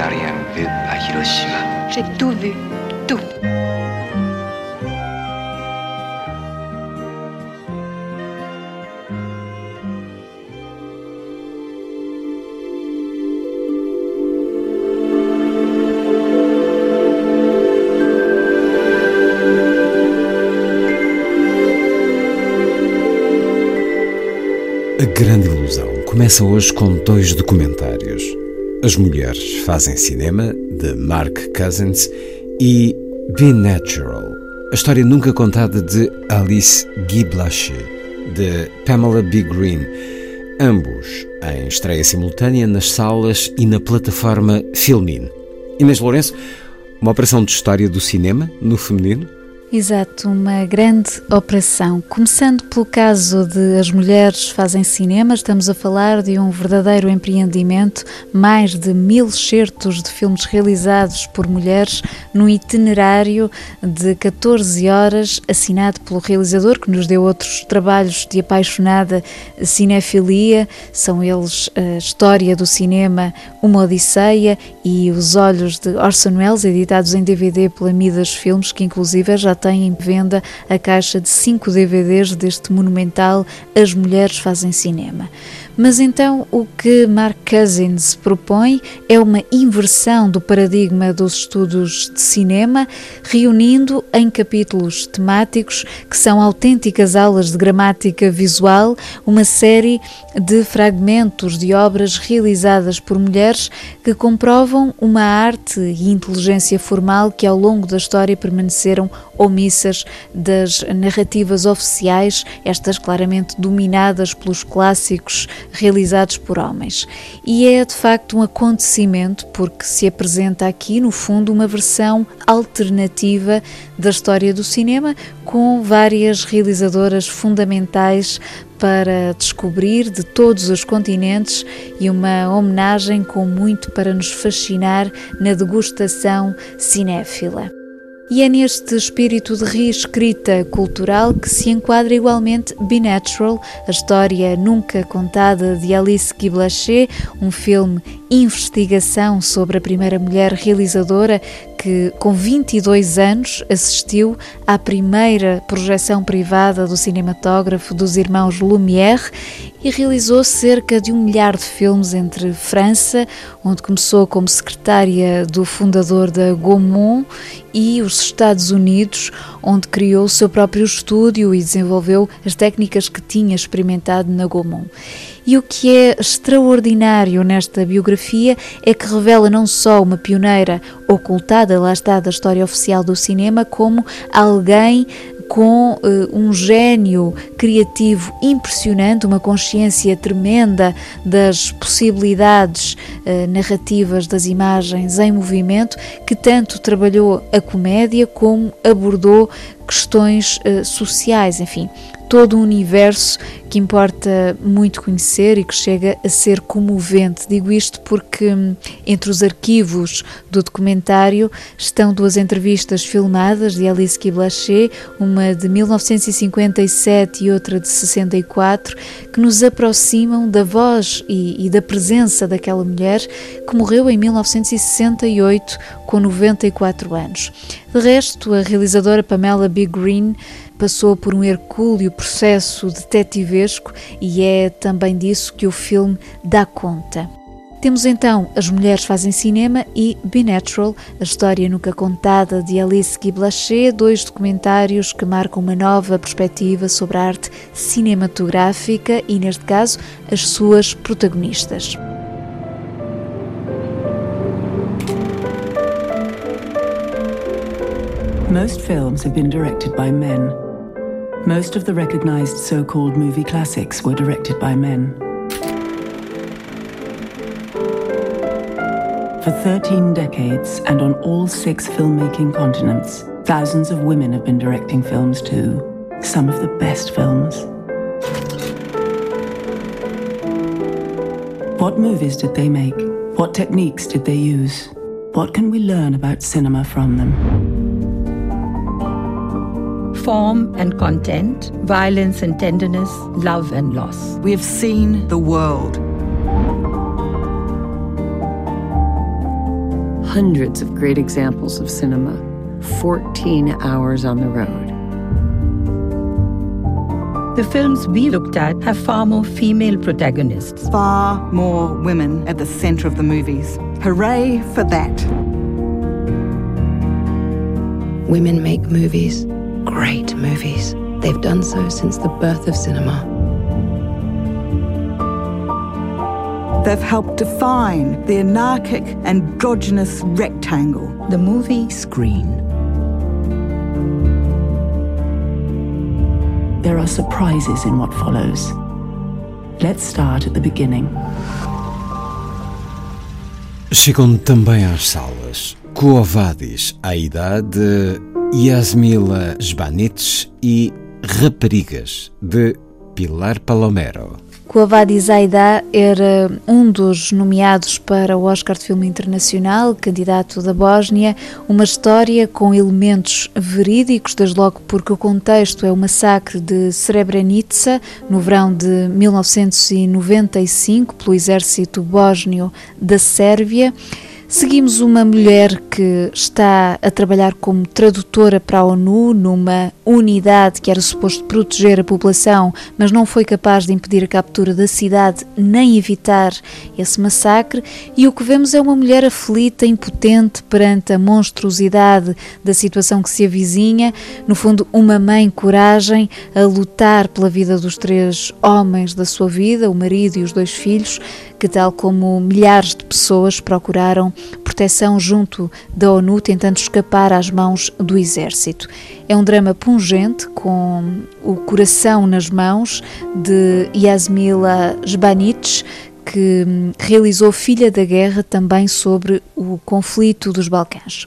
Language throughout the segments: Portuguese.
N'as rien vu à Hiroshima. J'ai tout vu, tout. A Grande Ilusão começa hoje com dois documentários. As Mulheres Fazem Cinema, de Mark Cousins, e Be Natural, a história nunca contada de Alice Guy Blaché, de Pamela B. Green, ambos em estreia simultânea nas salas e na plataforma Filmin. Inês Lourenço, uma operação de história do cinema no feminino? Exato, uma grande operação. Começando pelo caso de As Mulheres Fazem Cinema, estamos a falar de um verdadeiro empreendimento, mais de mil certos de filmes realizados por mulheres num itinerário de 14 horas, assinado pelo realizador, que nos deu outros trabalhos de apaixonada cinefilia. São eles a História do Cinema, Uma Odisseia e Os Olhos de Orson Welles, editados em DVD pela Midas Filmes, que inclusive já tem em venda a caixa de 5 DVDs deste monumental As Mulheres Fazem Cinema. Mas então o que Mark Cousins propõe é uma inversão do paradigma dos estudos de cinema, reunindo em capítulos temáticos que são autênticas aulas de gramática visual, uma série de fragmentos de obras realizadas por mulheres que comprovam uma arte e inteligência formal que ao longo da história permaneceram omissas das narrativas oficiais, estas claramente dominadas pelos clássicos realizados por homens. E é de facto um acontecimento porque se apresenta aqui, no fundo, uma versão alternativa da história do cinema com várias realizadoras fundamentais para descobrir de todos os continentes e uma homenagem com muito para nos fascinar na degustação cinéfila. E é neste espírito de reescrita cultural que se enquadra igualmente Be Natural, a história nunca contada de Alice Guy Blaché, um filme investigação sobre a primeira mulher realizadora que, com 22 anos, assistiu à primeira projeção privada do cinematógrafo dos irmãos Lumière e realizou cerca de um milhar de filmes entre França, onde começou como secretária do fundador da Gaumont, e os Estados Unidos, onde criou o seu próprio estúdio e desenvolveu as técnicas que tinha experimentado na Gaumont. E o que é extraordinário nesta biografia é que revela não só uma pioneira ocultada, lá está, da história oficial do cinema, como alguém com uh, um gênio criativo impressionante, uma consciência tremenda das possibilidades uh, narrativas das imagens em movimento, que tanto trabalhou a comédia como abordou questões uh, sociais, enfim, todo um universo que importa muito conhecer e que chega a ser comovente. Digo isto porque hum, entre os arquivos do documentário estão duas entrevistas filmadas de Alice Guy uma de 1957 e outra de 64, que nos aproximam da voz e, e da presença daquela mulher que morreu em 1968 com 94 anos. De resto, a realizadora Pamela B. Green passou por um hercúleo processo detetivesco e é também disso que o filme dá conta. Temos então As Mulheres Fazem Cinema e Be Natural, a história nunca contada de Alice Guy Blaché, dois documentários que marcam uma nova perspectiva sobre a arte cinematográfica e, neste caso, as suas protagonistas. Most films have been directed by men. Most of the recognized so called movie classics were directed by men. For 13 decades and on all six filmmaking continents, thousands of women have been directing films too, some of the best films. What movies did they make? What techniques did they use? What can we learn about cinema from them? Form and content, violence and tenderness, love and loss. We have seen the world. Hundreds of great examples of cinema, 14 hours on the road. The films we looked at have far more female protagonists. Far more women at the centre of the movies. Hooray for that. Women make movies, great movies. They've done so since the birth of cinema. They've helped define the anarchic, androgynous rectangle. The movie screen. There are surprises in what follows. Let's start at the beginning. Chegam também às salas Coovadis, Aida de Yasmila Zbanits e Raparigas de Pilar Palomero. Coavadi Zaida era um dos nomeados para o Oscar de Filme Internacional, candidato da Bósnia, uma história com elementos verídicos, desde logo porque o contexto é o massacre de Srebrenica, no verão de 1995, pelo exército bósnio da Sérvia. Seguimos uma mulher que está a trabalhar como tradutora para a ONU numa unidade que era suposto proteger a população, mas não foi capaz de impedir a captura da cidade nem evitar esse massacre. E o que vemos é uma mulher aflita, impotente perante a monstruosidade da situação que se avizinha. No fundo, uma mãe coragem a lutar pela vida dos três homens da sua vida, o marido e os dois filhos que, tal como milhares de pessoas, procuraram proteção junto da ONU, tentando escapar às mãos do exército. É um drama pungente, com o coração nas mãos, de Yasmila Zbanic, que realizou Filha da Guerra também sobre o conflito dos Balcãs.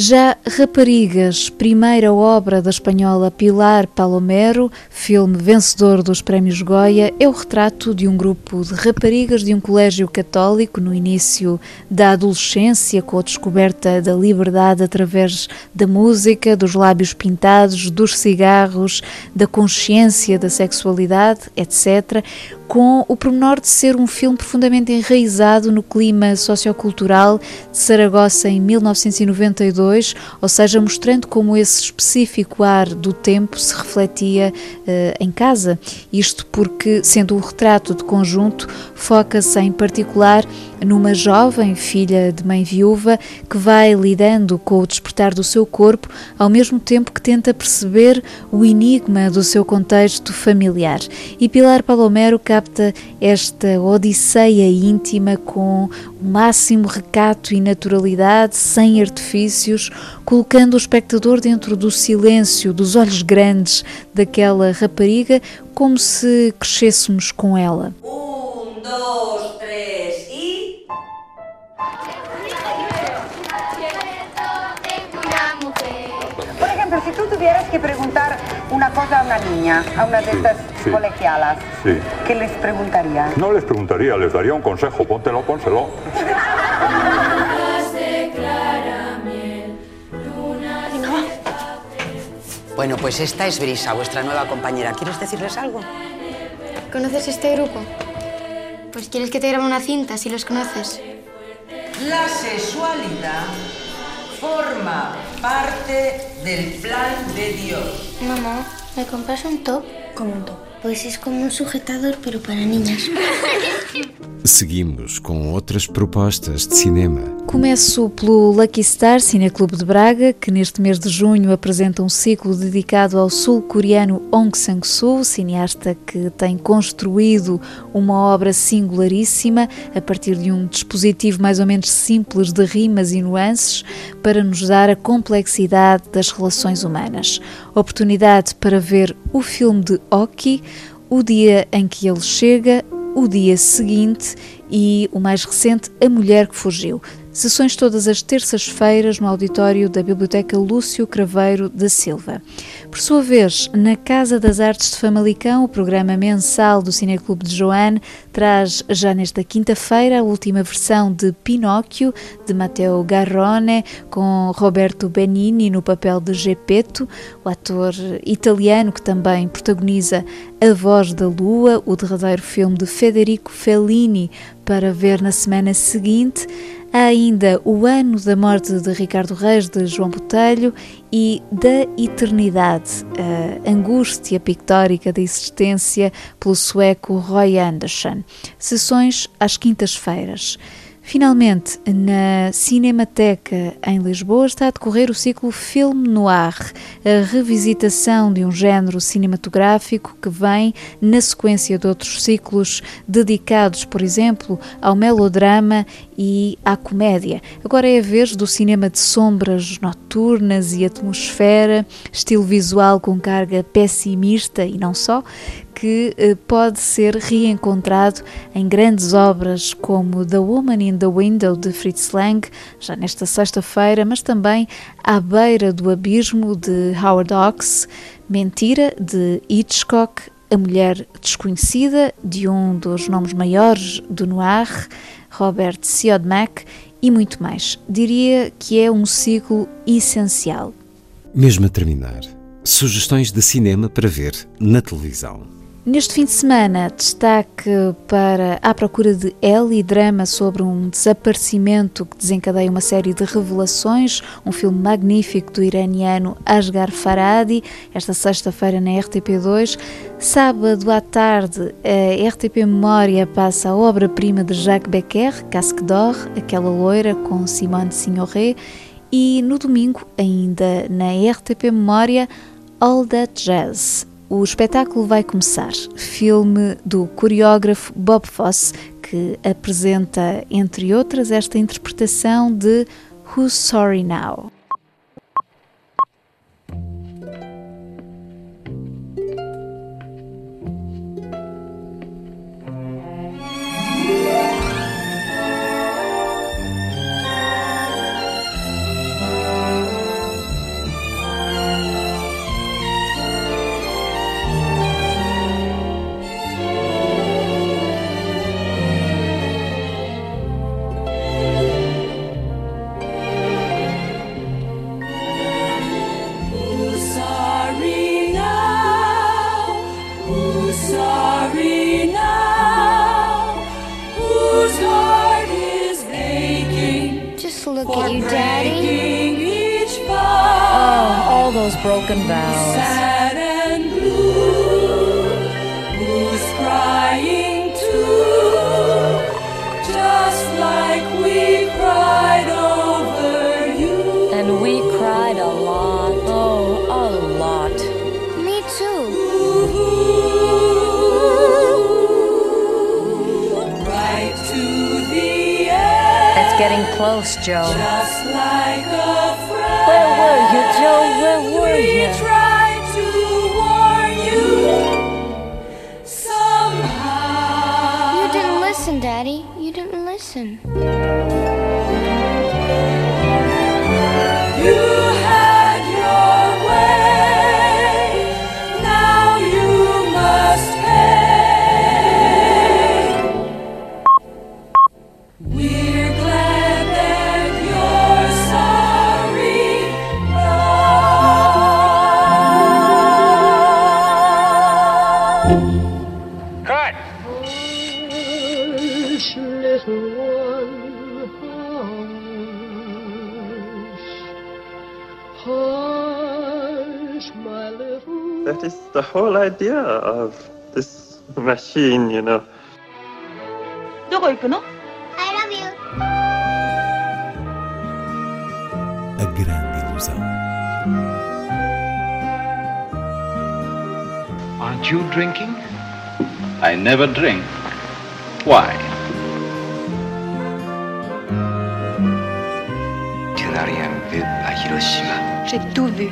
Já Raparigas, primeira obra da espanhola Pilar Palomero, filme vencedor dos prémios Goya, é o retrato de um grupo de raparigas de um colégio católico no início da adolescência, com a descoberta da liberdade através da música, dos lábios pintados, dos cigarros, da consciência da sexualidade, etc com o pormenor de ser um filme profundamente enraizado no clima sociocultural de Saragossa em 1992, ou seja, mostrando como esse específico ar do tempo se refletia uh, em casa. Isto porque, sendo um retrato de conjunto, foca-se em particular numa jovem filha de mãe viúva que vai lidando com o despertar do seu corpo, ao mesmo tempo que tenta perceber o enigma do seu contexto familiar. E Pilar Palomero capta esta odisseia íntima com o máximo recato e naturalidade, sem artifícios, colocando o espectador dentro do silêncio, dos olhos grandes daquela rapariga, como se crescêssemos com ela. Um, dois, tú tuvieras que preguntar una cosa a una niña, a una de estas sí. colegialas, Sí. ¿qué les preguntarías? No les preguntaría, les daría un consejo. Póntelo, pónselo. Bueno, pues esta es Brisa, vuestra nueva compañera. ¿Quieres decirles algo? ¿Conoces este grupo? Pues quieres que te grabe una cinta si los conoces. La sexualidad forma parte del plan de Dios. Mamá, ¿me compras un top? Como un top. Pues es como un sujetador, pero para niñas. Seguimos com outras propostas de cinema. Começo pelo Lucky Star Cineclube de Braga, que neste mês de junho apresenta um ciclo dedicado ao sul-coreano Ong Sang-soo, cineasta que tem construído uma obra singularíssima a partir de um dispositivo mais ou menos simples de rimas e nuances para nos dar a complexidade das relações humanas. Oportunidade para ver o filme de Oki, o dia em que ele chega, O Dia Seguinte e o mais recente A Mulher que Fugiu. Sessões todas as terças-feiras no auditório da Biblioteca Lúcio Craveiro da Silva. Por sua vez, na Casa das Artes de Famalicão, o programa mensal do Cineclube de Joane traz já nesta quinta-feira a última versão de Pinóquio, de Matteo Garrone, com Roberto Benini no papel de Geppetto, o ator italiano que também protagoniza A Voz da Lua, o derradeiro filme de Federico Fellini, para ver na semana seguinte. Há ainda o ano da morte de Ricardo Reis, de João Botelho, e da eternidade, a angústia pictórica da existência pelo sueco Roy Anderson. Sessões às quintas-feiras. Finalmente, na Cinemateca em Lisboa está a decorrer o ciclo Filme Noir, a revisitação de um género cinematográfico que vem na sequência de outros ciclos dedicados, por exemplo, ao melodrama e à comédia. Agora é a vez do cinema de sombras noturnas e atmosfera, estilo visual com carga pessimista e não só, que eh, pode ser reencontrado em grandes obras como The Woman in the Window de Fritz Lang, já nesta sexta-feira, mas também À Beira do Abismo de Howard Hawks, Mentira de Hitchcock, A Mulher Desconhecida de um dos nomes maiores do noir, Robert Siodmak e muito mais. Diria que é um ciclo essencial. Mesmo a terminar, sugestões de cinema para ver na televisão. Neste fim de semana, destaque para A Procura de Ellie, drama sobre um desaparecimento que desencadeia uma série de revelações, um filme magnífico do iraniano Asghar Farhadi, esta sexta-feira na RTP2. Sábado à tarde, a RTP Memória passa a obra-prima de Jacques Becker, Casque d'Or, aquela loira com Simone Signoret, e no domingo, ainda na RTP Memória, All That Jazz, o espetáculo vai começar. Filme do coreógrafo Bob Fosse, que apresenta, entre outras, esta interpretação de Who's Sorry Now? Close, Joe. Just like a friend. Where were you, Joe? Where were we you? tried to warn you. Somehow. You didn't listen, Daddy. You didn't listen. That is the whole idea of this machine, you know. どこ行くの I love you. A grande ilusão. Aren't you drinking? I never drink. Why? Tu n'as rien vu à Hiroshima. J'ai tout vu.